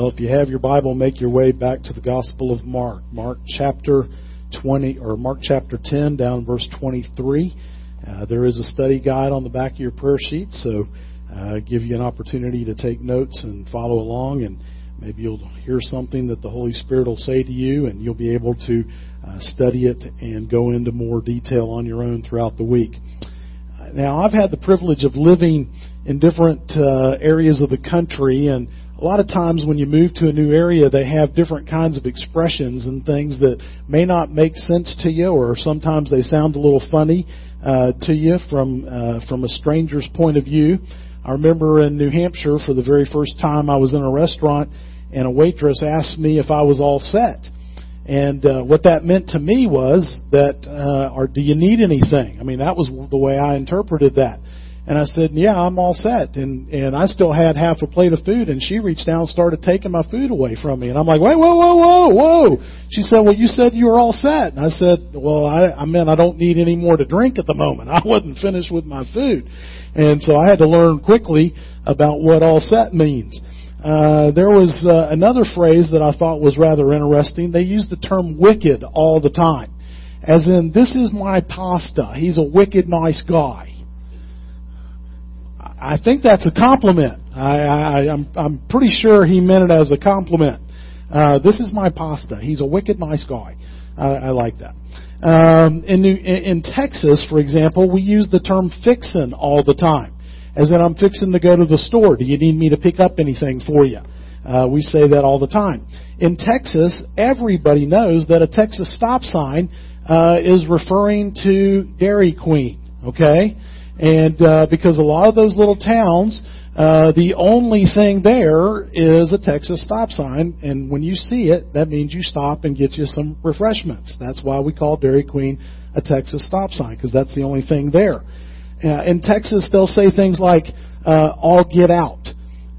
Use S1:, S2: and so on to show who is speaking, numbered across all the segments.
S1: Well, if you have your Bible, make your way back to the Gospel of Mark. Mark chapter 20, or Mark chapter 10, down verse 23. Uh, there is a study guide on the back of your prayer sheet, so uh, give you an opportunity to take notes and follow along, and maybe you'll hear something that the Holy Spirit will say to you, and you'll be able to uh, study it and go into more detail on your own throughout the week. Now, I've had the privilege of living in different uh, areas of the country, and a lot of times when you move to a new area, they have different kinds of expressions and things that may not make sense to you, or sometimes they sound a little funny uh, to you from uh, from a stranger's point of view. I remember in New Hampshire for the very first time I was in a restaurant and a waitress asked me if I was all set. And uh, what that meant to me was that, uh, or do you need anything? I mean, that was the way I interpreted that. And I said, "Yeah, I'm all set." And and I still had half a plate of food, and she reached down and started taking my food away from me. And I'm like, "Wait, whoa, whoa, whoa, whoa!" She said, "Well, you said you were all set." And I said, "Well, I, I meant I don't need any more to drink at the moment. I wasn't finished with my food." And so I had to learn quickly about what all set means. Uh, there was uh, another phrase that I thought was rather interesting. They used the term wicked all the time. As in, this is my pasta. He's a wicked nice guy. I think that's a compliment. I, I, I'm, I'm pretty sure he meant it as a compliment. Uh, this is my pasta. He's a wicked nice guy. I, I like that. Um, in, New, in Texas, for example, we use the term fixin' all the time. As in, I'm fixing to go to the store. Do you need me to pick up anything for you? Uh, we say that all the time. In Texas, everybody knows that a Texas stop sign uh, is referring to Dairy Queen. Okay, and uh, because a lot of those little towns, uh, the only thing there is a Texas stop sign, and when you see it, that means you stop and get you some refreshments. That's why we call Dairy Queen a Texas stop sign because that's the only thing there. Uh, in Texas, they'll say things like uh, "all get out,"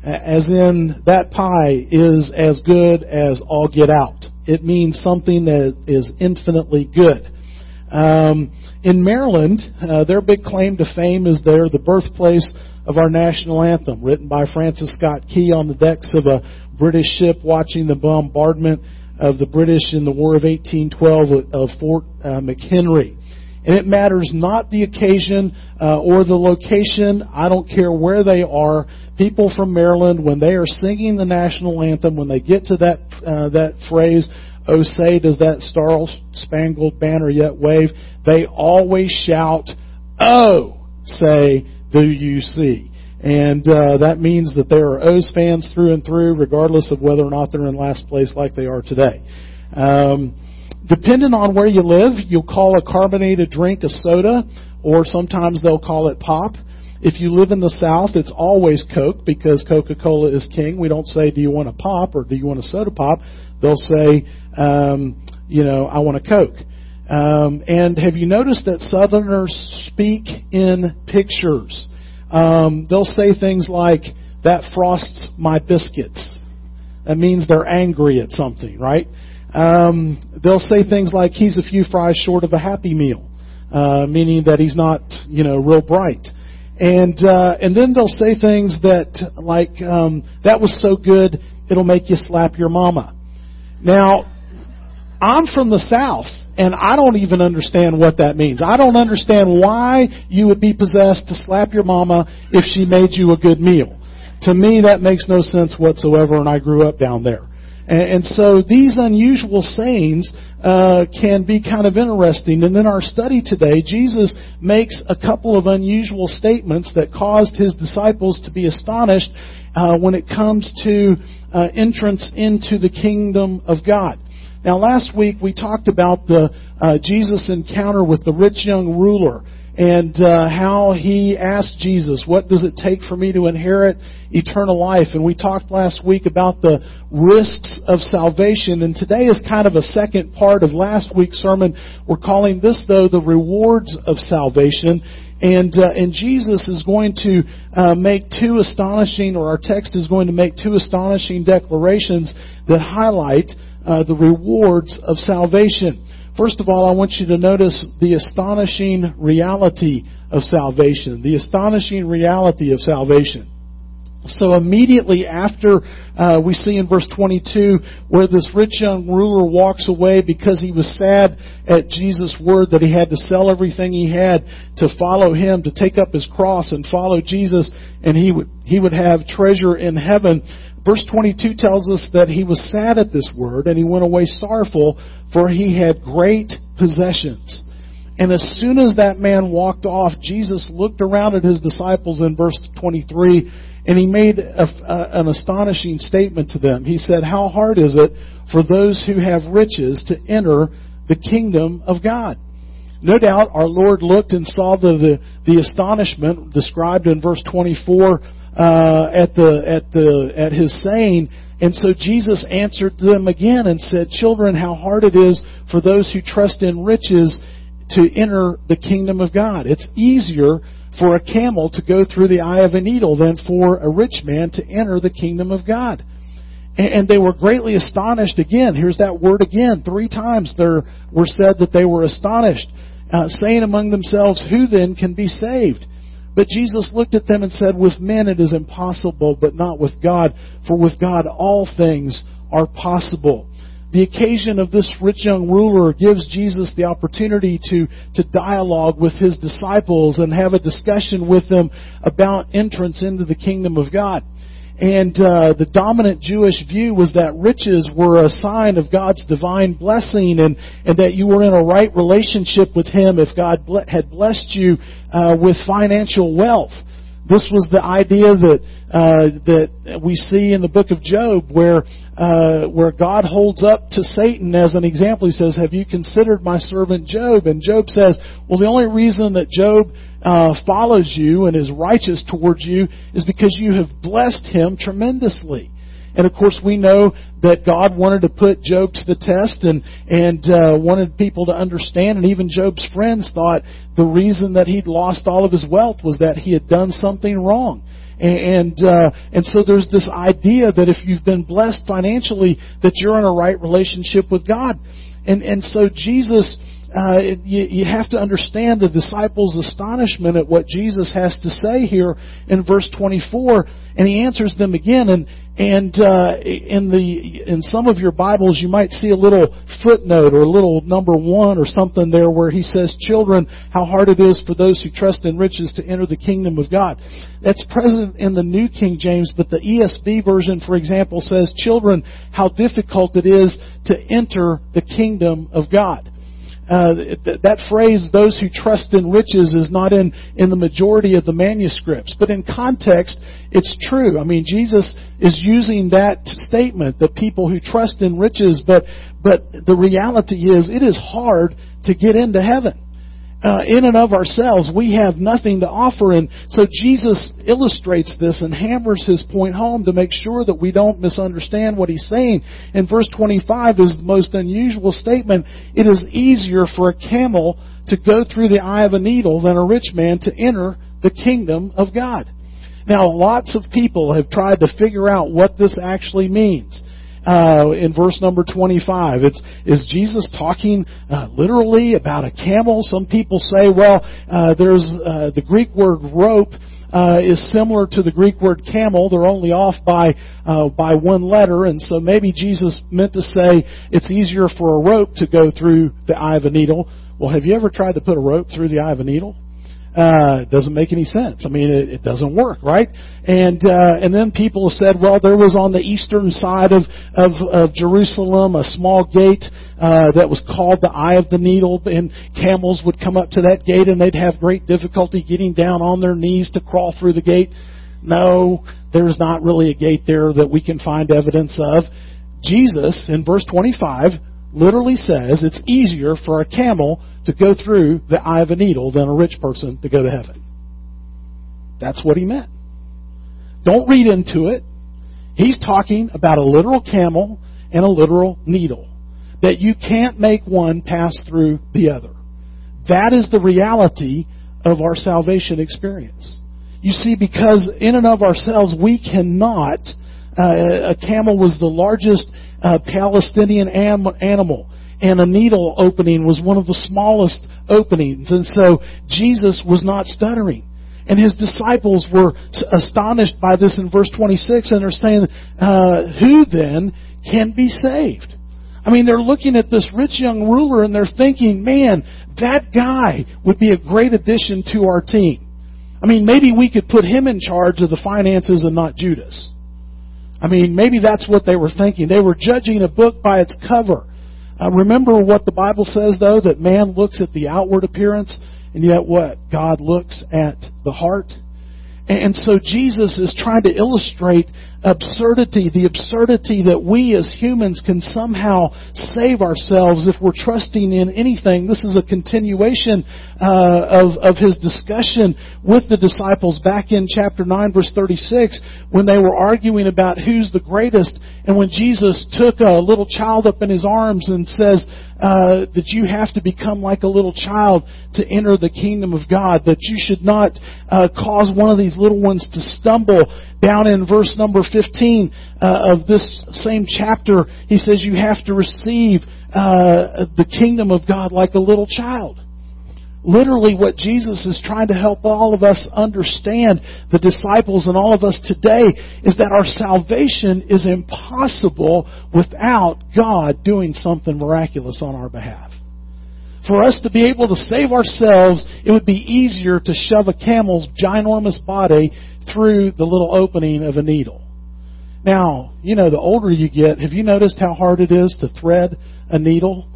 S1: as in that pie is as good as all get out. It means something that is infinitely good. Um, in Maryland, uh, their big claim to fame is they're the birthplace of our national anthem, written by Francis Scott Key on the decks of a British ship watching the bombardment of the British in the War of 1812 of Fort uh, McHenry. And it matters not the occasion uh, or the location. I don't care where they are. People from Maryland, when they are singing the national anthem, when they get to that uh, that phrase, "Oh, say does that star-spangled banner yet wave?" They always shout, "Oh, say do you see?" And uh, that means that there are O's fans through and through, regardless of whether or not they're in last place like they are today. Um, Depending on where you live, you'll call a carbonated drink a soda, or sometimes they'll call it pop. If you live in the South, it's always Coke because Coca-Cola is king. We don't say, "Do you want a pop?" or "Do you want a soda pop?" They'll say, um, "You know, I want a Coke." Um, and have you noticed that Southerners speak in pictures? Um, they'll say things like, "That frosts my biscuits." That means they're angry at something, right? Um, they'll say things like he's a few fries short of a happy meal, uh, meaning that he's not, you know, real bright. And uh, and then they'll say things that like um, that was so good it'll make you slap your mama. Now, I'm from the South, and I don't even understand what that means. I don't understand why you would be possessed to slap your mama if she made you a good meal. To me, that makes no sense whatsoever, and I grew up down there. And, and so these unusual sayings uh, can be kind of interesting. And in our study today, Jesus makes a couple of unusual statements that caused his disciples to be astonished uh, when it comes to uh, entrance into the kingdom of God. Now, last week we talked about the uh, Jesus encounter with the rich young ruler and uh, how he asked Jesus, What does it take for me to inherit eternal life? And we talked last week about the risks of salvation. And today is kind of a second part of last week's sermon. We're calling this, though, the rewards of salvation. And, uh, and Jesus is going to uh, make two astonishing, or our text is going to make two astonishing declarations that highlight uh, the rewards of salvation. First of all, I want you to notice the astonishing reality of salvation. The astonishing reality of salvation. So immediately after uh, we see in verse 22 where this rich young ruler walks away because he was sad at Jesus' word that he had to sell everything he had to follow him, to take up his cross and follow Jesus, and he would he would have treasure in heaven. Verse 22 tells us that he was sad at this word and he went away sorrowful for he had great possessions. And as soon as that man walked off, Jesus looked around at his disciples in verse 23 and he made a, a, an astonishing statement to them. He said, How hard is it for those who have riches to enter the kingdom of God? No doubt our Lord looked and saw the, the, the astonishment described in verse 24 uh, at, the, at, the, at his saying, and so Jesus answered them again and said, Children, how hard it is for those who trust in riches to enter the kingdom of God. It's easier for a camel to go through the eye of a needle than for a rich man to enter the kingdom of God. And they were greatly astonished again. Here's that word again. Three times there were said that they were astonished, uh, saying among themselves, Who then can be saved? But Jesus looked at them and said, With men it is impossible, but not with God, for with God all things are possible the occasion of this rich young ruler gives Jesus the opportunity to, to dialogue with his disciples and have a discussion with them about entrance into the kingdom of God. And uh, the dominant Jewish view was that riches were a sign of God's divine blessing, and, and that you were in a right relationship with Him if God had blessed you uh, with financial wealth. This was the idea that uh, that we see in the book of Job, where uh, where God holds up to Satan as an example. He says, "Have you considered my servant Job?" And Job says, "Well, the only reason that Job uh, follows you and is righteous towards you is because you have blessed him tremendously." And of course, we know that God wanted to put Job to the test and and uh, wanted people to understand. And even Job's friends thought the reason that he'd lost all of his wealth was that he had done something wrong. And uh, and so there's this idea that if you've been blessed financially, that you're in a right relationship with God. And and so Jesus uh, you, you have to understand the disciples' astonishment at what Jesus has to say here in verse 24, and he answers them again. And and uh, in the in some of your Bibles, you might see a little footnote or a little number one or something there where he says, "Children, how hard it is for those who trust in riches to enter the kingdom of God." That's present in the New King James, but the ESV version, for example, says, "Children, how difficult it is to enter the kingdom of God." Uh, that phrase, those who trust in riches, is not in, in the majority of the manuscripts. But in context, it's true. I mean, Jesus is using that statement, that people who trust in riches, but, but the reality is it is hard to get into heaven uh, in and of ourselves, we have nothing to offer. And so Jesus illustrates this and hammers his point home to make sure that we don't misunderstand what he's saying. And verse 25 is the most unusual statement. It is easier for a camel to go through the eye of a needle than a rich man to enter the kingdom of God. Now, lots of people have tried to figure out what this actually means uh, in verse number 25. It's, is Jesus talking uh, literally about a camel? Some people say, well, uh, there's uh, the Greek word rope. Uh, is similar to the Greek word camel. They're only off by uh, by one letter, and so maybe Jesus meant to say it's easier for a rope to go through the eye of a needle. Well, have you ever tried to put a rope through the eye of a needle? Uh, doesn't make any sense. I mean, it, it doesn't work, right? And uh, and then people said, well, there was on the eastern side of of, of Jerusalem a small gate uh, that was called the Eye of the Needle, and camels would come up to that gate, and they'd have great difficulty getting down on their knees to crawl through the gate. No, there's not really a gate there that we can find evidence of. Jesus, in verse 25, literally says it's easier for a camel to go through the eye of a needle than a rich person to go to heaven. That's what he meant. Don't read into it. He's talking about a literal camel and a literal needle. That you can't make one pass through the other. That is the reality of our salvation experience. You see, because in and of ourselves we cannot, uh, a camel was the largest uh, Palestinian am- animal and a needle opening was one of the smallest openings. And so Jesus was not stuttering. And his disciples were astonished by this in verse 26, and they're saying, uh, Who then can be saved? I mean, they're looking at this rich young ruler and they're thinking, man, that guy would be a great addition to our team. I mean, maybe we could put him in charge of the finances and not Judas. I mean, maybe that's what they were thinking. They were judging a book by its cover. Uh, remember what the Bible says, though, that man looks at the outward appearance, and yet what? God looks at the heart. And so Jesus is trying to illustrate absurdity, the absurdity that we as humans can somehow save ourselves if we're trusting in anything. This is a continuation uh, of, of his discussion with the disciples back in chapter 9 verse 36 when they were arguing about who's the greatest and when Jesus took a little child up in his arms and says, uh, that you have to become like a little child to enter the kingdom of God, that you should not uh, cause one of these little ones to stumble. Down in verse number 15 uh, of this same chapter, he says you have to receive uh, the kingdom of God like a little child. Literally, what Jesus is trying to help all of us understand, the disciples and all of us today, is that our salvation is impossible without God doing something miraculous on our behalf. For us to be able to save ourselves, it would be easier to shove a camel's ginormous body through the little opening of a needle. Now, you know, the older you get, have you noticed how hard it is to thread a needle?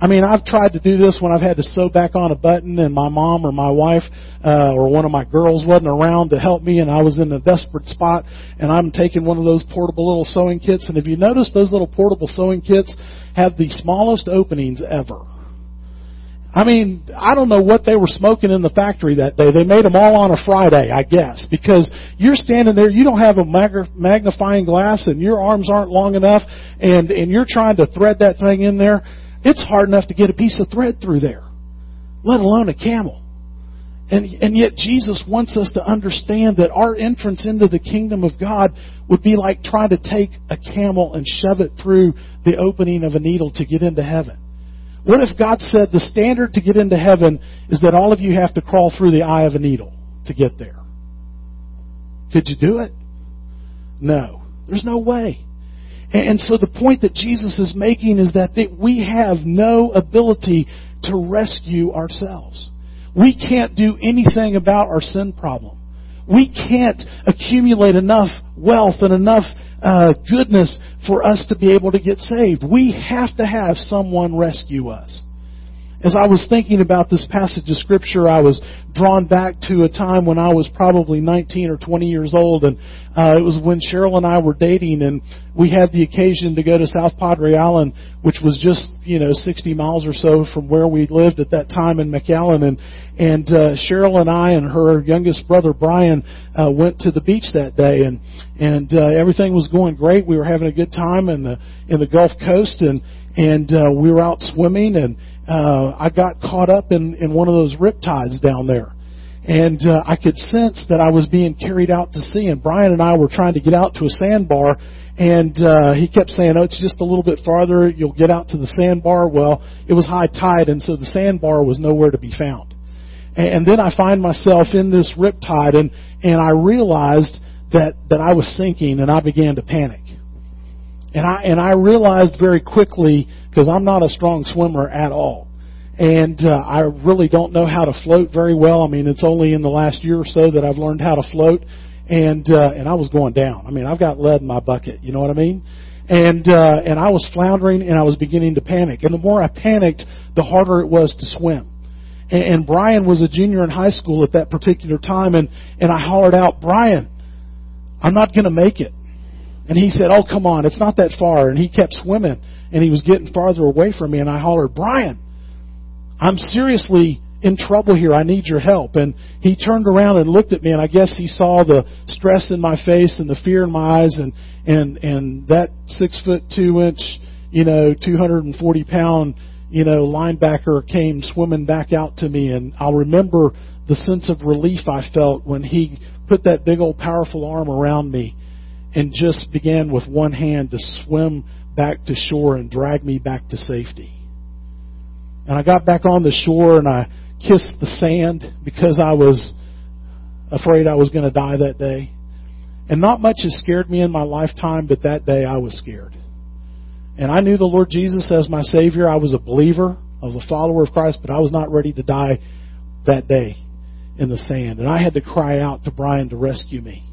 S1: I mean, I've tried to do this when I've had to sew back on a button and my mom or my wife uh, or one of my girls wasn't around to help me and I was in a desperate spot and I'm taking one of those portable little sewing kits and if you notice those little portable sewing kits have the smallest openings ever. I mean, I don't know what they were smoking in the factory that day. They made them all on a Friday, I guess, because you're standing there, you don't have a magnifying glass and your arms aren't long enough and, and you're trying to thread that thing in there. It's hard enough to get a piece of thread through there, let alone a camel. And, and yet Jesus wants us to understand that our entrance into the kingdom of God would be like trying to take a camel and shove it through the opening of a needle to get into heaven. What if God said the standard to get into heaven is that all of you have to crawl through the eye of a needle to get there? Could you do it? No. There's no way. And so the point that Jesus is making is that we have no ability to rescue ourselves. We can't do anything about our sin problem. We can't accumulate enough wealth and enough uh, goodness for us to be able to get saved. We have to have someone rescue us. As I was thinking about this passage of Scripture, I was drawn back to a time when I was probably 19 or 20 years old, and uh, it was when Cheryl and I were dating, and we had the occasion to go to South Padre Island, which was just you know 60 miles or so from where we lived at that time in McAllen, and and uh, Cheryl and I and her youngest brother Brian uh, went to the beach that day, and and uh, everything was going great. We were having a good time in the in the Gulf Coast, and and uh, we were out swimming and uh, I got caught up in, in one of those riptides down there. And uh, I could sense that I was being carried out to sea. And Brian and I were trying to get out to a sandbar, and uh, he kept saying, "Oh, it's just a little bit farther. You'll get out to the sandbar." Well, it was high tide, and so the sandbar was nowhere to be found. And, and then I find myself in this riptide, and and I realized that that I was sinking, and I began to panic. And I and I realized very quickly because I'm not a strong swimmer at all. And uh, I really don't know how to float very well. I mean, it's only in the last year or so that I've learned how to float, and uh, and I was going down. I mean, I've got lead in my bucket. You know what I mean? And uh, and I was floundering, and I was beginning to panic. And the more I panicked, the harder it was to swim. And, and Brian was a junior in high school at that particular time, and and I hollered out, Brian, I'm not going to make it. And he said, Oh, come on, it's not that far. And he kept swimming and he was getting farther away from me, and I hollered, Brian, I'm seriously in trouble here. I need your help. And he turned around and looked at me, and I guess he saw the stress in my face and the fear in my eyes, and and and that six foot two inch, you know, 240 pound, you know, linebacker came swimming back out to me, and I'll remember the sense of relief I felt when he put that big old powerful arm around me and just began with one hand to swim back to shore and drag me back to safety. And I got back on the shore and I kissed the sand because I was afraid I was going to die that day. And not much has scared me in my lifetime, but that day I was scared. And I knew the Lord Jesus as my Savior. I was a believer. I was a follower of Christ, but I was not ready to die that day in the sand. And I had to cry out to Brian to rescue me.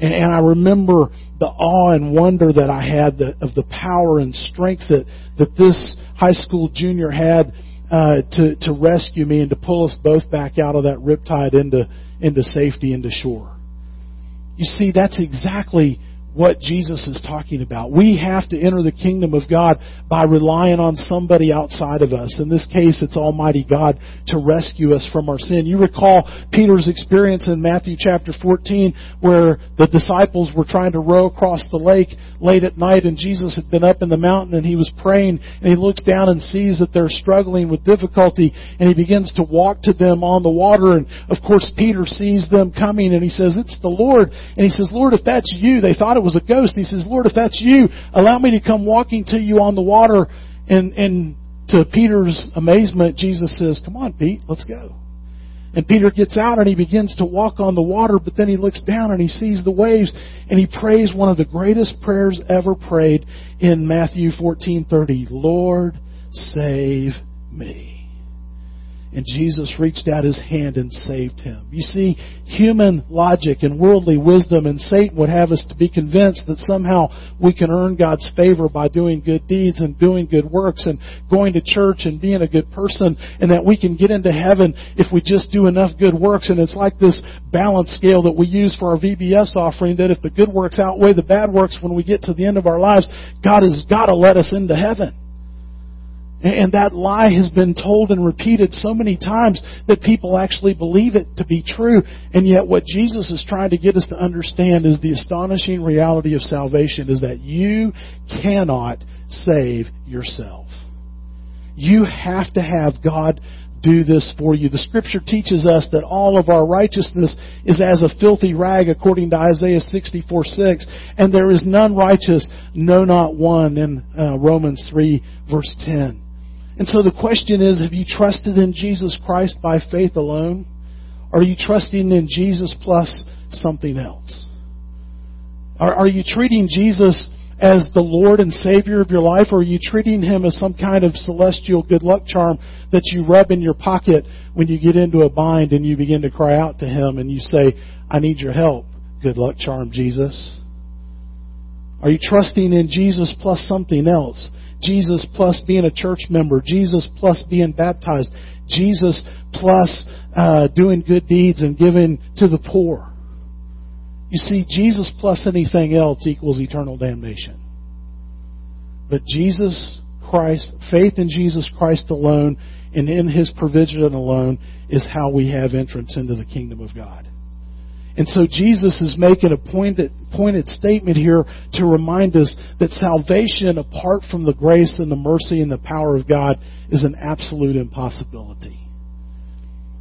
S1: And, and I remember the awe and wonder that I had the, of the power and strength that, that this high school junior had uh, to, to rescue me and to pull us both back out of that riptide into, into safety, into shore. You see, that's exactly what Jesus is talking about. We have to enter the kingdom of God by relying on somebody outside of us. In this case, it's Almighty God to rescue us from our sin. You recall Peter's experience in Matthew chapter 14 where the disciples were trying to row across the lake late at night and Jesus had been up in the mountain and he was praying and he looks down and sees that they're struggling with difficulty and he begins to walk to them on the water and of course Peter sees them coming and he says, it's the Lord. And he says, Lord, if that's you, they thought it was a ghost. He says, Lord, if that's you, allow me to come walking to you on the water. And, and to Peter's amazement, Jesus says, come on, Pete, let's go. And Peter gets out and he begins to walk on the water, but then he looks down and he sees the waves and he prays one of the greatest prayers ever prayed in Matthew 14:30, "Lord, save me." And Jesus reached out his hand and saved him. You see, human logic and worldly wisdom and Satan would have us to be convinced that somehow we can earn God's favor by doing good deeds and doing good works and going to church and being a good person and that we can get into heaven if we just do enough good works. And it's like this balance scale that we use for our VBS offering that if the good works outweigh the bad works when we get to the end of our lives, God has got to let us into heaven. And that lie has been told and repeated so many times that people actually believe it to be true. And yet what Jesus is trying to get us to understand is the astonishing reality of salvation is that you cannot save yourself. You have to have God do this for you. The scripture teaches us that all of our righteousness is as a filthy rag according to Isaiah 64 6, and there is none righteous, no not one in uh, Romans 3 verse 10. And so the question is, have you trusted in Jesus Christ by faith alone? Or are you trusting in Jesus plus something else? Are, are you treating Jesus as the Lord and Savior of your life, or are you treating Him as some kind of celestial good luck charm that you rub in your pocket when you get into a bind and you begin to cry out to Him and you say, I need your help, good luck charm, Jesus? Are you trusting in Jesus plus something else? Jesus plus being a church member, Jesus plus being baptized, Jesus plus uh, doing good deeds and giving to the poor. You see, Jesus plus anything else equals eternal damnation. But Jesus Christ, faith in Jesus Christ alone and in His provision alone is how we have entrance into the kingdom of God. And so Jesus is making a pointed, pointed statement here to remind us that salvation apart from the grace and the mercy and the power of God is an absolute impossibility.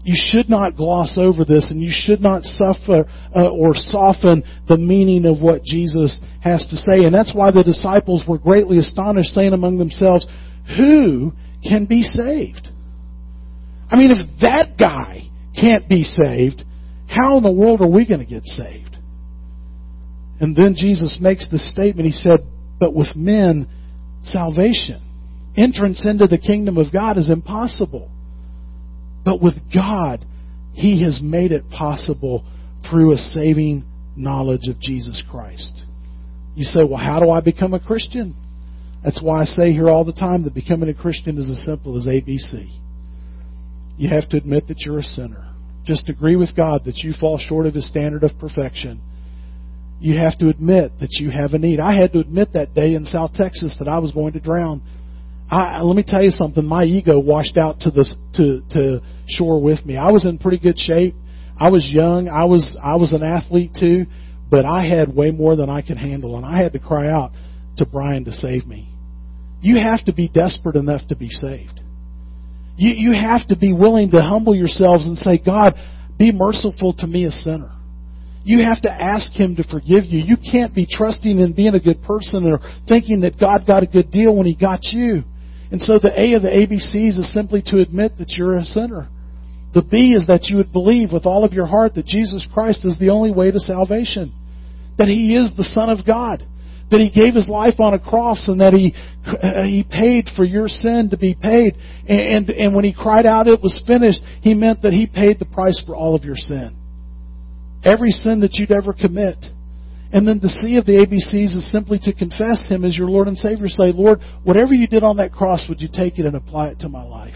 S1: You should not gloss over this and you should not suffer uh, or soften the meaning of what Jesus has to say. And that's why the disciples were greatly astonished, saying among themselves, Who can be saved? I mean, if that guy can't be saved, how in the world are we going to get saved? And then Jesus makes the statement. He said, But with men, salvation, entrance into the kingdom of God is impossible. But with God, He has made it possible through a saving knowledge of Jesus Christ. You say, Well, how do I become a Christian? That's why I say here all the time that becoming a Christian is as simple as ABC. You have to admit that you're a sinner. Just agree with God that you fall short of His standard of perfection. You have to admit that you have a need. I had to admit that day in South Texas that I was going to drown. I, let me tell you something. My ego washed out to the to to shore with me. I was in pretty good shape. I was young. I was I was an athlete too, but I had way more than I could handle, and I had to cry out to Brian to save me. You have to be desperate enough to be saved. You, you have to be willing to humble yourselves and say, God, be merciful to me, a sinner. You have to ask Him to forgive you. You can't be trusting in being a good person or thinking that God got a good deal when He got you. And so the A of the ABCs is simply to admit that you're a sinner. The B is that you would believe with all of your heart that Jesus Christ is the only way to salvation, that He is the Son of God, that He gave His life on a cross, and that He uh, He paid for your sin to be paid. And and when He cried out, "It was finished," He meant that He paid the price for all of your sin, every sin that you'd ever commit. And then the C of the ABCs is simply to confess Him as your Lord and Savior. Say, Lord, whatever you did on that cross, would you take it and apply it to my life?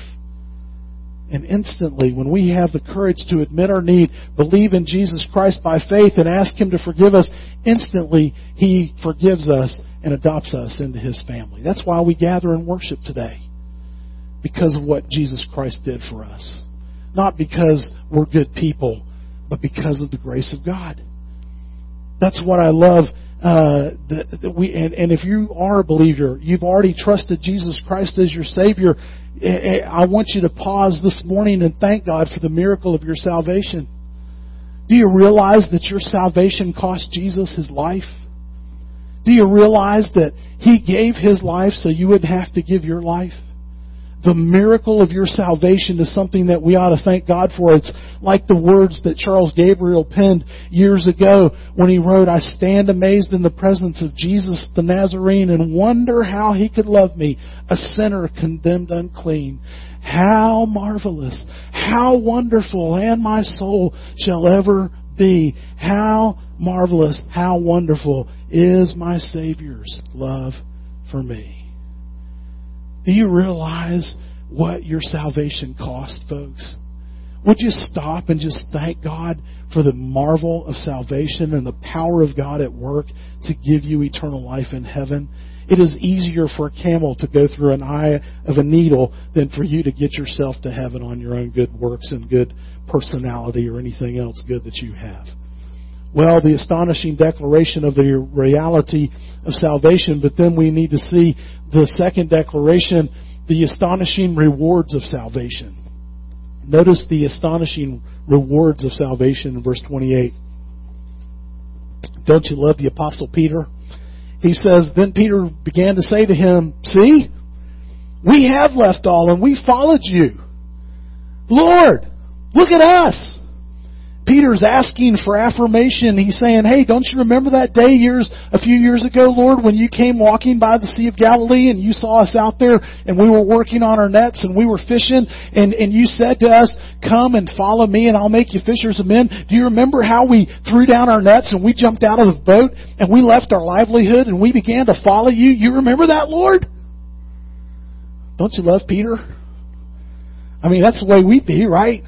S1: And instantly, when we have the courage to admit our need, believe in Jesus Christ by faith, and ask Him to forgive us, instantly He forgives us and adopts us into His family. That's why we gather and worship today. Because of what Jesus Christ did for us. Not because we're good people, but because of the grace of God. That's what I love. Uh, that, that we and, and if you are a believer, you've already trusted Jesus Christ as your Savior. Eh, eh, I want you to pause this morning and thank God for the miracle of your salvation. Do you realize that your salvation cost Jesus his life? Do you realize that he gave his life so you wouldn't have to give your life? The miracle of your salvation is something that we ought to thank God for. It's like the words that Charles Gabriel penned years ago when he wrote, I stand amazed in the presence of Jesus the Nazarene and wonder how he could love me, a sinner condemned unclean. How marvelous, how wonderful, and my soul shall ever be. How marvelous, how wonderful is my Savior's love for me. Do you realize what your salvation cost, folks? Would you stop and just thank God for the marvel of salvation and the power of God at work to give you eternal life in heaven? It is easier for a camel to go through an eye of a needle than for you to get yourself to heaven on your own good works and good personality or anything else good that you have. Well, the astonishing declaration of the reality of salvation, but then we need to see the second declaration, the astonishing rewards of salvation. Notice the astonishing rewards of salvation in verse 28. Don't you love the Apostle Peter? He says, Then Peter began to say to him, See, we have left all and we followed you. Lord, look at us. Peter's asking for affirmation. He's saying, Hey, don't you remember that day years, a few years ago, Lord, when you came walking by the Sea of Galilee and you saw us out there and we were working on our nets and we were fishing and, and you said to us, Come and follow me and I'll make you fishers of men. Do you remember how we threw down our nets and we jumped out of the boat and we left our livelihood and we began to follow you? You remember that, Lord? Don't you love Peter? I mean, that's the way we'd be, right?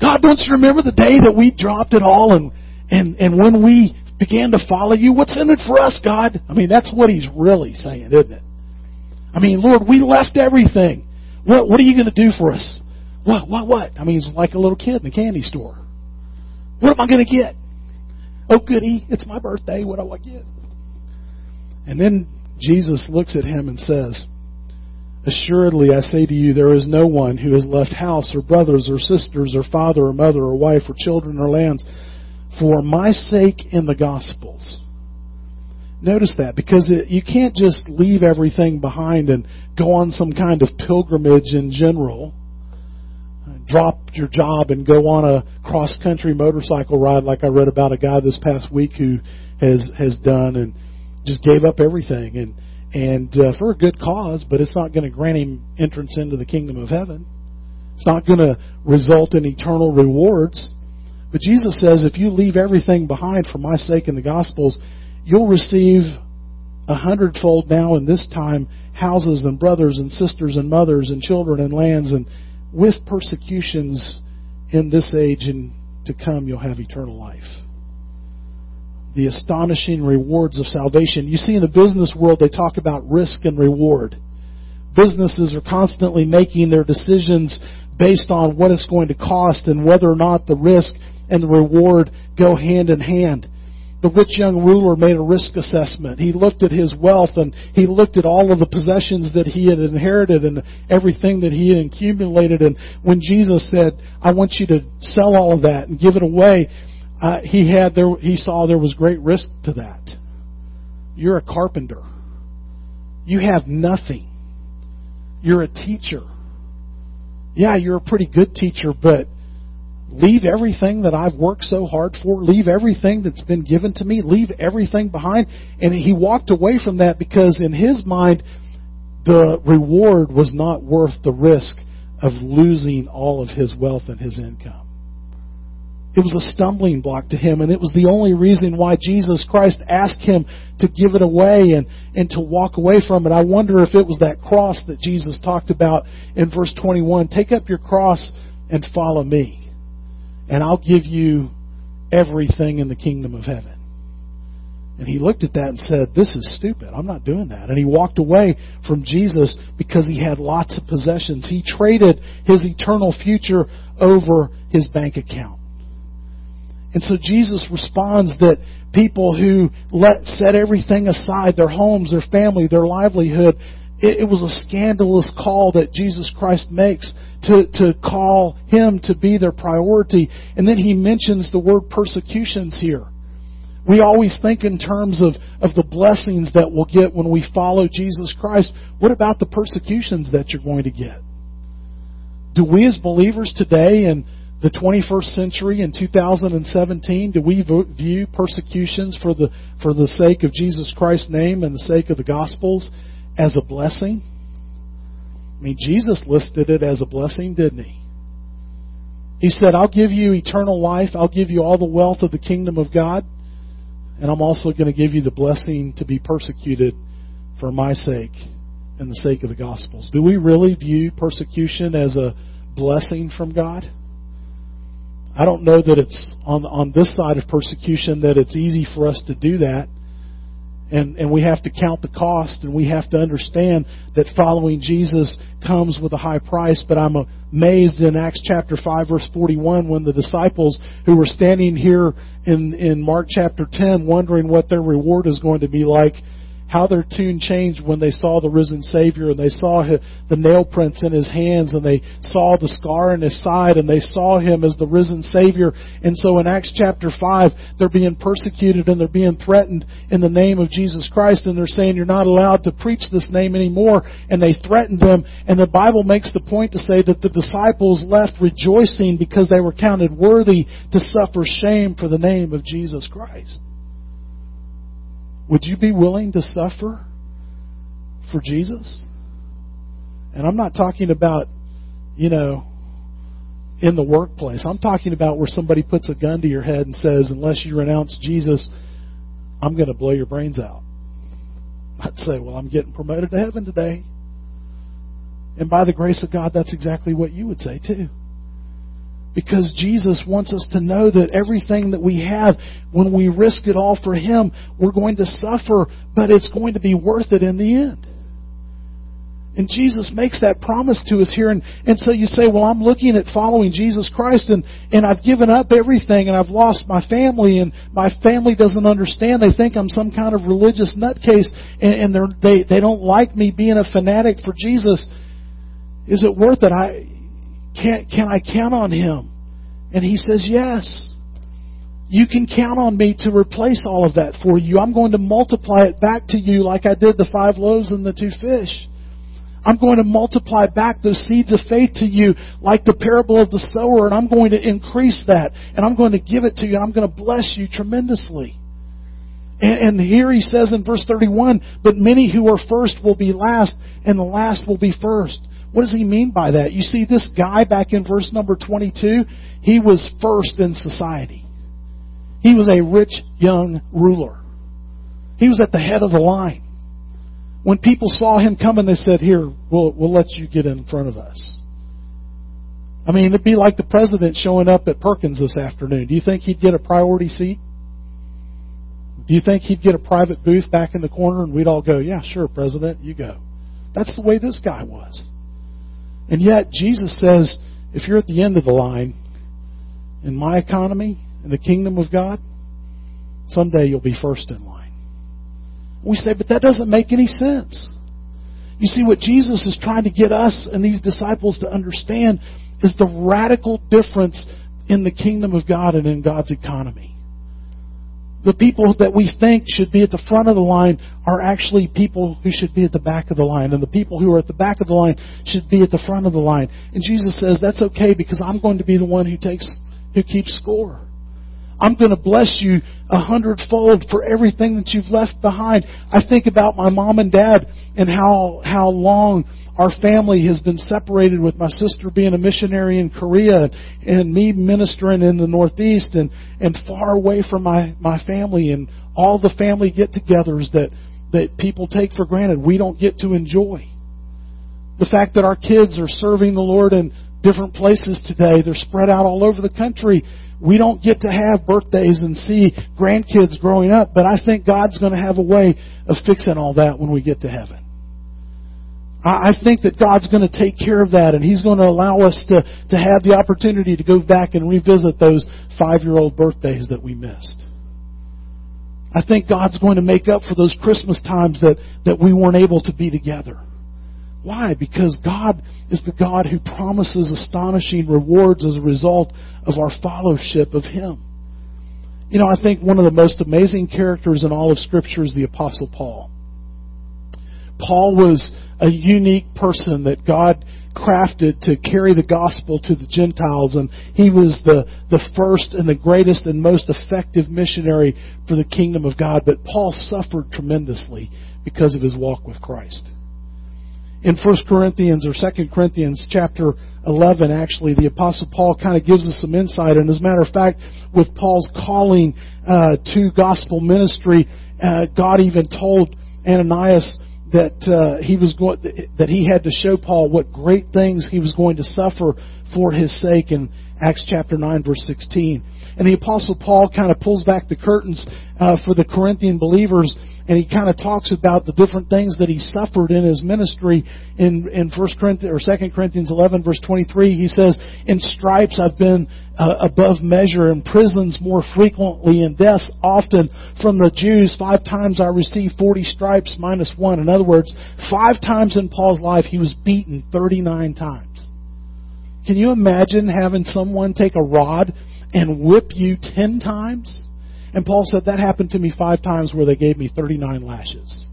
S1: God, don't you remember the day that we dropped it all and, and, and when we began to follow you? What's in it for us, God? I mean, that's what he's really saying, isn't it? I mean, Lord, we left everything. What, what are you going to do for us? What, what, what? I mean, he's like a little kid in the candy store. What am I going to get? Oh, goody, it's my birthday. What do I get? And then Jesus looks at him and says, Assuredly, I say to you, there is no one who has left house or brothers or sisters or father or mother or wife or children or lands for my sake in the Gospels. Notice that because it, you can't just leave everything behind and go on some kind of pilgrimage in general. Drop your job and go on a cross country motorcycle ride like I read about a guy this past week who has has done and just gave up everything and and uh, for a good cause, but it's not going to grant him entrance into the kingdom of heaven. It's not going to result in eternal rewards. But Jesus says, if you leave everything behind for my sake in the Gospels, you'll receive a hundredfold now in this time houses and brothers and sisters and mothers and children and lands and with persecutions in this age and to come you'll have eternal life the astonishing rewards of salvation. You see, in the business world, they talk about risk and reward. Businesses are constantly making their decisions based on what it's going to cost and whether or not the risk and the reward go hand in hand. The rich young ruler made a risk assessment. He looked at his wealth and he looked at all of the possessions that he had inherited and everything that he had accumulated. And when Jesus said, I want you to sell all of that and give it away, uh, he had there he saw there was great risk to that. You're a carpenter. You have nothing. You're a teacher. Yeah, you're a pretty good teacher, but leave everything that I've worked so hard for, leave everything that's been given to me, leave everything behind. And he walked away from that because in his mind, the reward was not worth the risk of losing all of his wealth and his income. It was a stumbling block to him, and it was the only reason why Jesus Christ asked him to give it away and, and to walk away from it. I wonder if it was that cross that Jesus talked about in verse 21. Take up your cross and follow me, and I'll give you everything in the kingdom of heaven. And he looked at that and said, This is stupid. I'm not doing that. And he walked away from Jesus because he had lots of possessions. He traded his eternal future over his bank account. And so Jesus responds that people who let set everything aside, their homes, their family, their livelihood, it, it was a scandalous call that Jesus Christ makes to, to call him to be their priority. And then he mentions the word persecutions here. We always think in terms of, of the blessings that we'll get when we follow Jesus Christ. What about the persecutions that you're going to get? Do we as believers today and the 21st century in 2017, do we view persecutions for the, for the sake of Jesus Christ's name and the sake of the Gospels as a blessing? I mean, Jesus listed it as a blessing, didn't he? He said, I'll give you eternal life. I'll give you all the wealth of the kingdom of God. And I'm also going to give you the blessing to be persecuted for my sake and the sake of the Gospels. Do we really view persecution as a blessing from God? I don't know that it's on on this side of persecution that it's easy for us to do that. And and we have to count the cost and we have to understand that following Jesus comes with a high price, but I'm amazed in Acts chapter 5 verse 41 when the disciples who were standing here in in Mark chapter 10 wondering what their reward is going to be like how their tune changed when they saw the risen Savior and they saw the nail prints in his hands and they saw the scar in his side and they saw him as the risen Savior. And so in Acts chapter 5, they're being persecuted and they're being threatened in the name of Jesus Christ and they're saying you're not allowed to preach this name anymore and they threatened them. And the Bible makes the point to say that the disciples left rejoicing because they were counted worthy to suffer shame for the name of Jesus Christ. Would you be willing to suffer for Jesus? And I'm not talking about, you know, in the workplace. I'm talking about where somebody puts a gun to your head and says, unless you renounce Jesus, I'm going to blow your brains out. I'd say, well, I'm getting promoted to heaven today. And by the grace of God, that's exactly what you would say too. Because Jesus wants us to know that everything that we have, when we risk it all for Him, we're going to suffer, but it's going to be worth it in the end. And Jesus makes that promise to us here. And, and so you say, well, I'm looking at following Jesus Christ and, and I've given up everything and I've lost my family and my family doesn't understand. They think I'm some kind of religious nutcase and, and they they, don't like me being a fanatic for Jesus. Is it worth it? I, can, can I count on him? And he says, Yes. You can count on me to replace all of that for you. I'm going to multiply it back to you like I did the five loaves and the two fish. I'm going to multiply back those seeds of faith to you like the parable of the sower, and I'm going to increase that, and I'm going to give it to you, and I'm going to bless you tremendously. And, and here he says in verse 31, but many who are first will be last, and the last will be first. What does he mean by that? You see, this guy back in verse number 22, he was first in society. He was a rich young ruler. He was at the head of the line. When people saw him coming, they said, Here, we'll, we'll let you get in front of us. I mean, it'd be like the president showing up at Perkins this afternoon. Do you think he'd get a priority seat? Do you think he'd get a private booth back in the corner and we'd all go, Yeah, sure, President, you go? That's the way this guy was. And yet, Jesus says, if you're at the end of the line in my economy, in the kingdom of God, someday you'll be first in line. We say, but that doesn't make any sense. You see, what Jesus is trying to get us and these disciples to understand is the radical difference in the kingdom of God and in God's economy. The people that we think should be at the front of the line are actually people who should be at the back of the line. And the people who are at the back of the line should be at the front of the line. And Jesus says, that's okay because I'm going to be the one who takes, who keeps score. I'm going to bless you a hundredfold for everything that you've left behind. I think about my mom and dad and how, how long our family has been separated with my sister being a missionary in Korea and me ministering in the Northeast and, and far away from my, my family and all the family get togethers that, that people take for granted we don't get to enjoy. The fact that our kids are serving the Lord in different places today, they're spread out all over the country we don't get to have birthdays and see grandkids growing up, but I think God's going to have a way of fixing all that when we get to heaven. I think that God's going to take care of that and He's going to allow us to, to have the opportunity to go back and revisit those five year old birthdays that we missed. I think God's going to make up for those Christmas times that, that we weren't able to be together. Why? Because God is the God who promises astonishing rewards as a result of our fellowship of Him. You know, I think one of the most amazing characters in all of Scripture is the Apostle Paul. Paul was a unique person that God crafted to carry the gospel to the Gentiles, and he was the, the first and the greatest and most effective missionary for the kingdom of God. But Paul suffered tremendously because of his walk with Christ in 1 Corinthians or 2 Corinthians chapter 11, actually, the Apostle Paul kind of gives us some insight. And as a matter of fact, with Paul's calling uh, to gospel ministry, uh, God even told Ananias that uh, he was going that he had to show Paul what great things he was going to suffer for his sake. In Acts chapter 9 verse 16. And the apostle Paul kind of pulls back the curtains uh, for the Corinthian believers and he kind of talks about the different things that he suffered in his ministry in in First Corinthians or Second Corinthians 11 verse 23. He says, "In stripes I've been uh, above measure, in prisons more frequently, in deaths often. From the Jews, five times I received 40 stripes minus one. In other words, five times in Paul's life he was beaten 39 times. Can you imagine having someone take a rod and whip you 10 times? And Paul said, That happened to me five times where they gave me 39 lashes.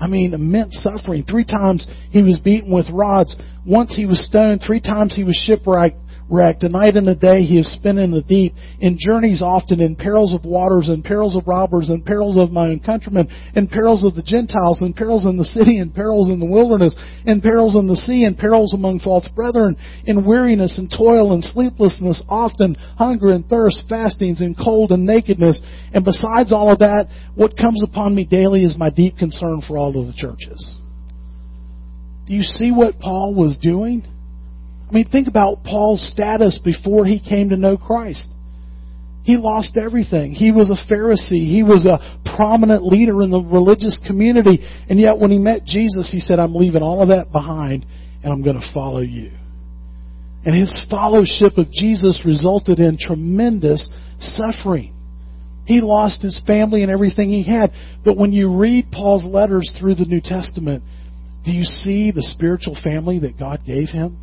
S1: I mean, immense suffering. Three times he was beaten with rods. Once he was stoned. Three times he was shipwrecked A night and a day he has spent in the deep, in journeys often, in perils of waters, in perils of robbers, in perils of my own countrymen, in perils of the Gentiles, in perils in the city, in perils in the wilderness, in perils in the sea, in perils among false brethren, in weariness and toil and sleeplessness, often hunger and thirst, fastings and cold and nakedness. And besides all of that, what comes upon me daily is my deep concern for all of the churches. Do you see what Paul was doing? I mean, think about Paul's status before he came to know Christ. He lost everything. He was a Pharisee. He was a prominent leader in the religious community. And yet, when he met Jesus, he said, I'm leaving all of that behind and I'm going to follow you. And his fellowship of Jesus resulted in tremendous suffering. He lost his family and everything he had. But when you read Paul's letters through the New Testament, do you see the spiritual family that God gave him?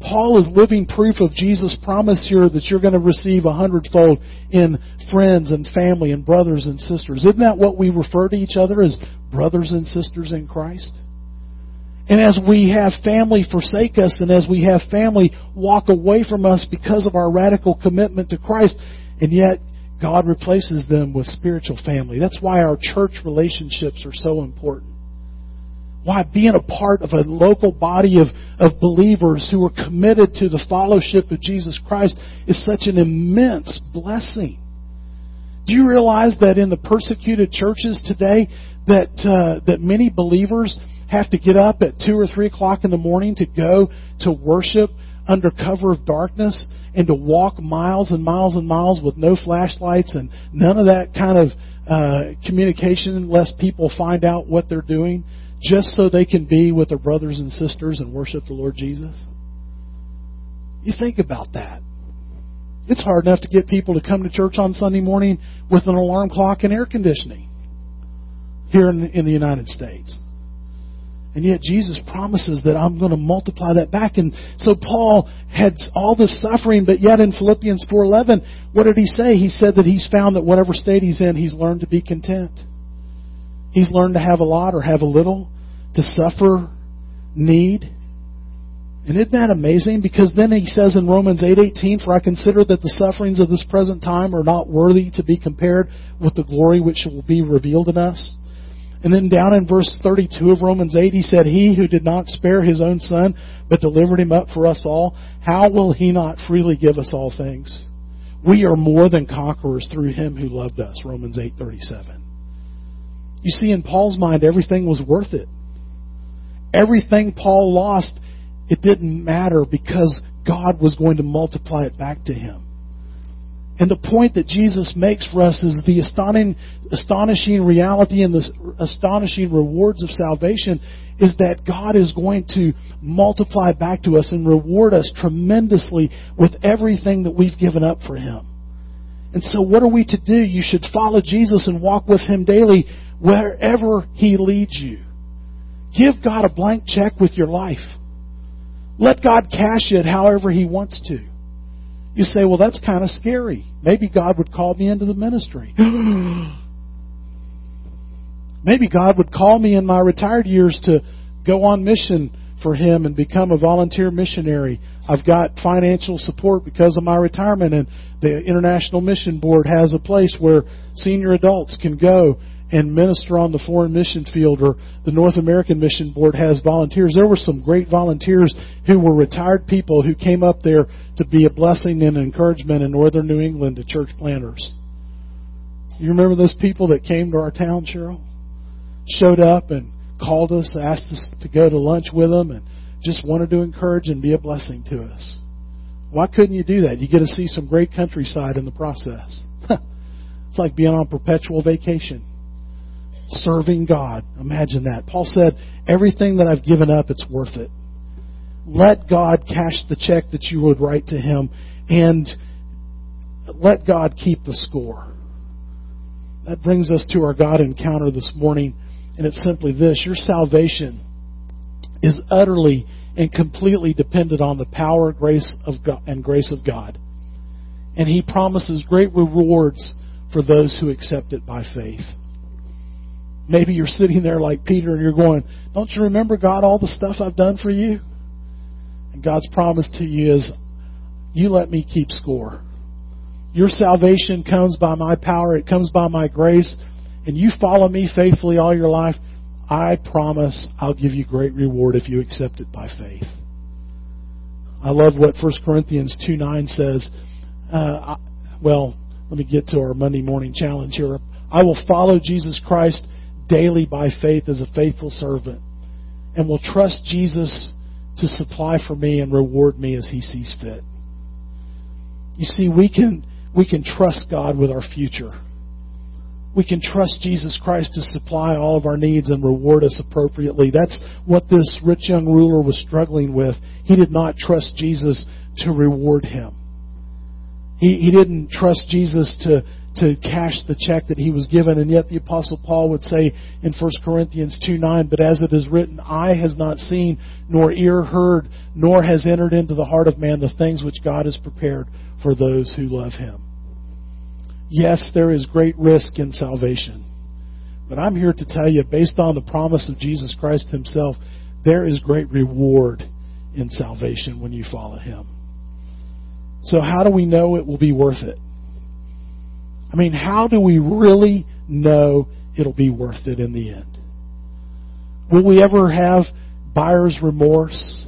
S1: Paul is living proof of Jesus' promise here that you're going to receive a hundredfold in friends and family and brothers and sisters. Isn't that what we refer to each other as brothers and sisters in Christ? And as we have family forsake us and as we have family walk away from us because of our radical commitment to Christ, and yet God replaces them with spiritual family. That's why our church relationships are so important why being a part of a local body of, of believers who are committed to the fellowship of Jesus Christ is such an immense blessing. Do you realize that in the persecuted churches today that uh, that many believers have to get up at two or three o'clock in the morning to go to worship under cover of darkness and to walk miles and miles and miles with no flashlights and none of that kind of uh, communication lest people find out what they're doing just so they can be with their brothers and sisters and worship the Lord Jesus? You think about that. It's hard enough to get people to come to church on Sunday morning with an alarm clock and air conditioning here in, in the United States. And yet Jesus promises that I'm going to multiply that back. And so Paul had all this suffering, but yet in Philippians 4:11, what did he say? He said that he's found that whatever state he's in, he's learned to be content. He's learned to have a lot or have a little, to suffer need. And isn't that amazing? Because then he says in Romans 8:18, "For I consider that the sufferings of this present time are not worthy to be compared with the glory which will be revealed in us." And then down in verse 32 of Romans 8, he said, He who did not spare his own son, but delivered him up for us all, how will he not freely give us all things? We are more than conquerors through him who loved us. Romans 8:37. You see, in Paul's mind, everything was worth it. Everything Paul lost, it didn't matter because God was going to multiply it back to him. And the point that Jesus makes for us is the astonishing, astonishing reality and the astonishing rewards of salvation is that God is going to multiply back to us and reward us tremendously with everything that we've given up for Him. And so what are we to do? You should follow Jesus and walk with Him daily wherever He leads you. Give God a blank check with your life. Let God cash it however He wants to. You say, well, that's kind of scary. Maybe God would call me into the ministry. Maybe God would call me in my retired years to go on mission for Him and become a volunteer missionary. I've got financial support because of my retirement, and the International Mission Board has a place where senior adults can go and minister on the foreign mission field, or the North American Mission Board has volunteers. There were some great volunteers who were retired people who came up there to be a blessing and encouragement in northern New England to church planters. You remember those people that came to our town, Cheryl? Showed up and called us, asked us to go to lunch with them, and just wanted to encourage and be a blessing to us. Why couldn't you do that? You get to see some great countryside in the process. it's like being on perpetual vacation serving God. Imagine that. Paul said, Everything that I've given up, it's worth it. Let God cash the check that you would write to Him and let God keep the score. That brings us to our God encounter this morning, and it's simply this your salvation is utterly and completely dependent on the power, grace of God, and grace of God. And He promises great rewards for those who accept it by faith. Maybe you're sitting there like Peter and you're going, Don't you remember, God, all the stuff I've done for you? And God's promise to you is, You let me keep score. Your salvation comes by my power, it comes by my grace, and you follow me faithfully all your life. I promise I'll give you great reward if you accept it by faith. I love what 1 Corinthians 2 9 says. Uh, I, well, let me get to our Monday morning challenge here. I will follow Jesus Christ daily by faith as a faithful servant and will trust Jesus to supply for me and reward me as he sees fit. You see, we can, we can trust God with our future. We can trust Jesus Christ to supply all of our needs and reward us appropriately. That's what this rich young ruler was struggling with. He did not trust Jesus to reward him. He, he didn't trust Jesus to, to cash the check that he was given. And yet the Apostle Paul would say in 1 Corinthians 2 9, But as it is written, eye has not seen, nor ear heard, nor has entered into the heart of man the things which God has prepared for those who love him. Yes, there is great risk in salvation. But I'm here to tell you, based on the promise of Jesus Christ himself, there is great reward in salvation when you follow him. So how do we know it will be worth it? I mean, how do we really know it'll be worth it in the end? Will we ever have buyer's remorse?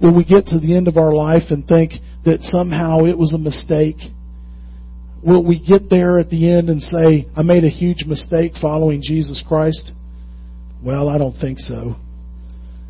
S1: Will we get to the end of our life and think that somehow it was a mistake? Will we get there at the end and say, I made a huge mistake following Jesus Christ? Well, I don't think so.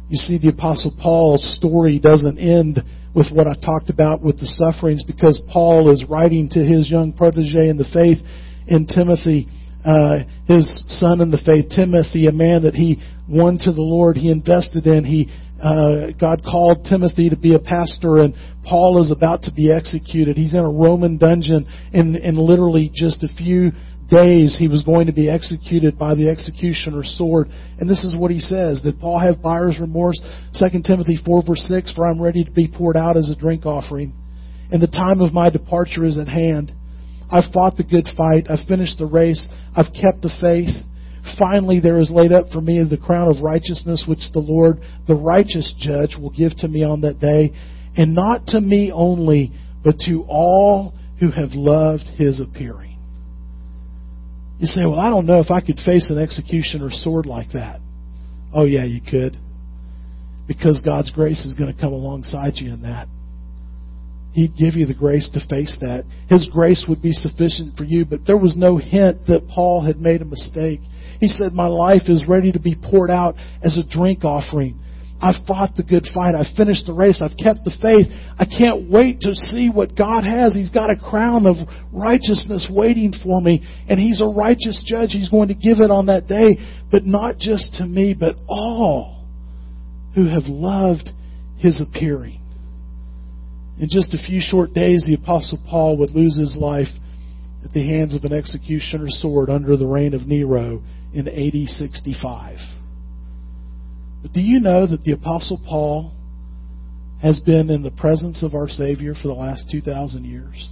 S1: You see, the Apostle Paul's story doesn't end with what I talked about with the sufferings because Paul is writing to his young protege in the faith in Timothy, uh, his son in the faith, Timothy, a man that he won to the Lord, he invested in, he uh, God called Timothy to be a pastor, and Paul is about to be executed. He's in a Roman dungeon, and, and literally just a few days he was going to be executed by the executioner's sword. And this is what he says. Did Paul have buyer's remorse? 2 Timothy 4 verse 6, For I'm ready to be poured out as a drink offering, and the time of my departure is at hand. I've fought the good fight. I've finished the race. I've kept the faith. Finally, there is laid up for me the crown of righteousness, which the Lord, the righteous judge, will give to me on that day, and not to me only, but to all who have loved his appearing. You say, well, I don't know if I could face an executioner's sword like that. Oh, yeah, you could. Because God's grace is going to come alongside you in that. He'd give you the grace to face that. His grace would be sufficient for you, but there was no hint that Paul had made a mistake. He said, My life is ready to be poured out as a drink offering. I've fought the good fight. I've finished the race. I've kept the faith. I can't wait to see what God has. He's got a crown of righteousness waiting for me, and He's a righteous judge. He's going to give it on that day, but not just to me, but all who have loved His appearing. In just a few short days, the Apostle Paul would lose his life at the hands of an executioner's sword under the reign of Nero in AD 65. But do you know that the Apostle Paul has been in the presence of our Savior for the last 2,000 years?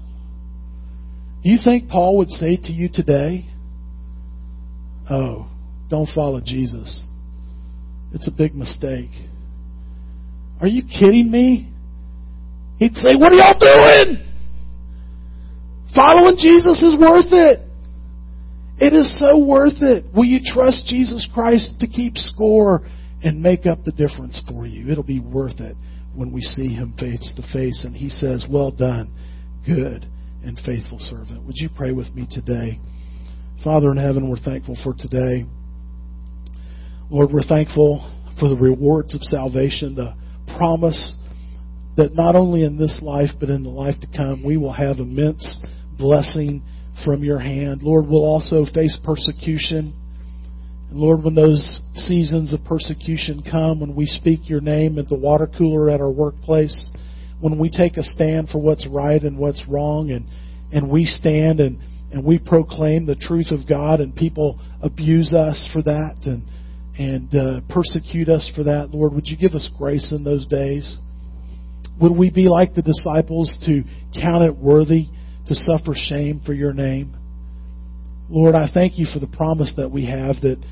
S1: Do you think Paul would say to you today, Oh, don't follow Jesus? It's a big mistake. Are you kidding me? He'd say, What are y'all doing? Following Jesus is worth it. It is so worth it. Will you trust Jesus Christ to keep score and make up the difference for you. It'll be worth it when we see him face to face and he says, Well done, good and faithful servant. Would you pray with me today? Father in heaven, we're thankful for today. Lord, we're thankful for the rewards of salvation, the promise that not only in this life, but in the life to come, we will have immense blessing from your hand. Lord, we'll also face persecution. Lord, when those seasons of persecution come, when we speak your name at the water cooler at our workplace, when we take a stand for what's right and what's wrong, and, and we stand and, and we proclaim the truth of God, and people abuse us for that and, and uh, persecute us for that, Lord, would you give us grace in those days? Would we be like the disciples to count it worthy to suffer shame for your name? Lord, I thank you for the promise that we have that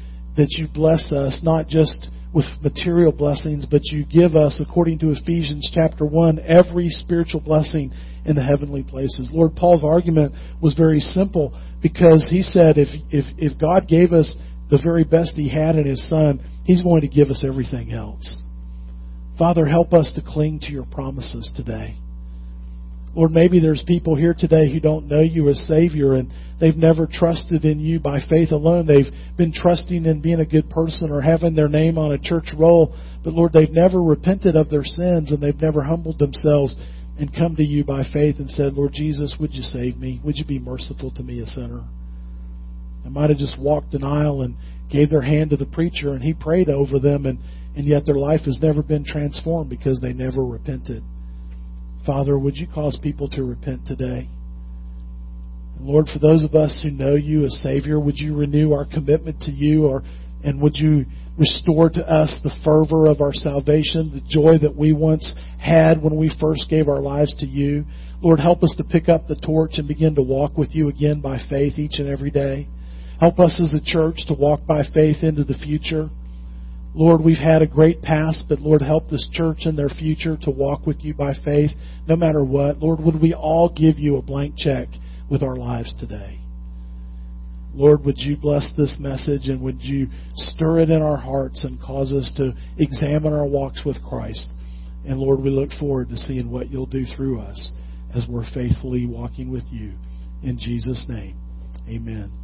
S1: that you bless us not just with material blessings, but you give us, according to Ephesians chapter 1, every spiritual blessing in the heavenly places. Lord, Paul's argument was very simple because he said if, if, if God gave us the very best he had in his son, he's going to give us everything else. Father, help us to cling to your promises today. Lord, maybe there's people here today who don't know you as Savior and they've never trusted in you by faith alone. They've been trusting in being a good person or having their name on a church roll, but Lord, they've never repented of their sins and they've never humbled themselves and come to you by faith and said, Lord Jesus, would you save me? Would you be merciful to me, a sinner? They might have just walked an aisle and gave their hand to the preacher and he prayed over them and, and yet their life has never been transformed because they never repented. Father, would you cause people to repent today? And Lord, for those of us who know you as Savior, would you renew our commitment to you or and would you restore to us the fervor of our salvation, the joy that we once had when we first gave our lives to you? Lord, help us to pick up the torch and begin to walk with you again by faith each and every day. Help us as a church to walk by faith into the future. Lord, we've had a great past, but Lord, help this church in their future to walk with you by faith, no matter what. Lord, would we all give you a blank check with our lives today? Lord, would you bless this message and would you stir it in our hearts and cause us to examine our walks with Christ? And Lord, we look forward to seeing what you'll do through us as we're faithfully walking with you. In Jesus' name, amen.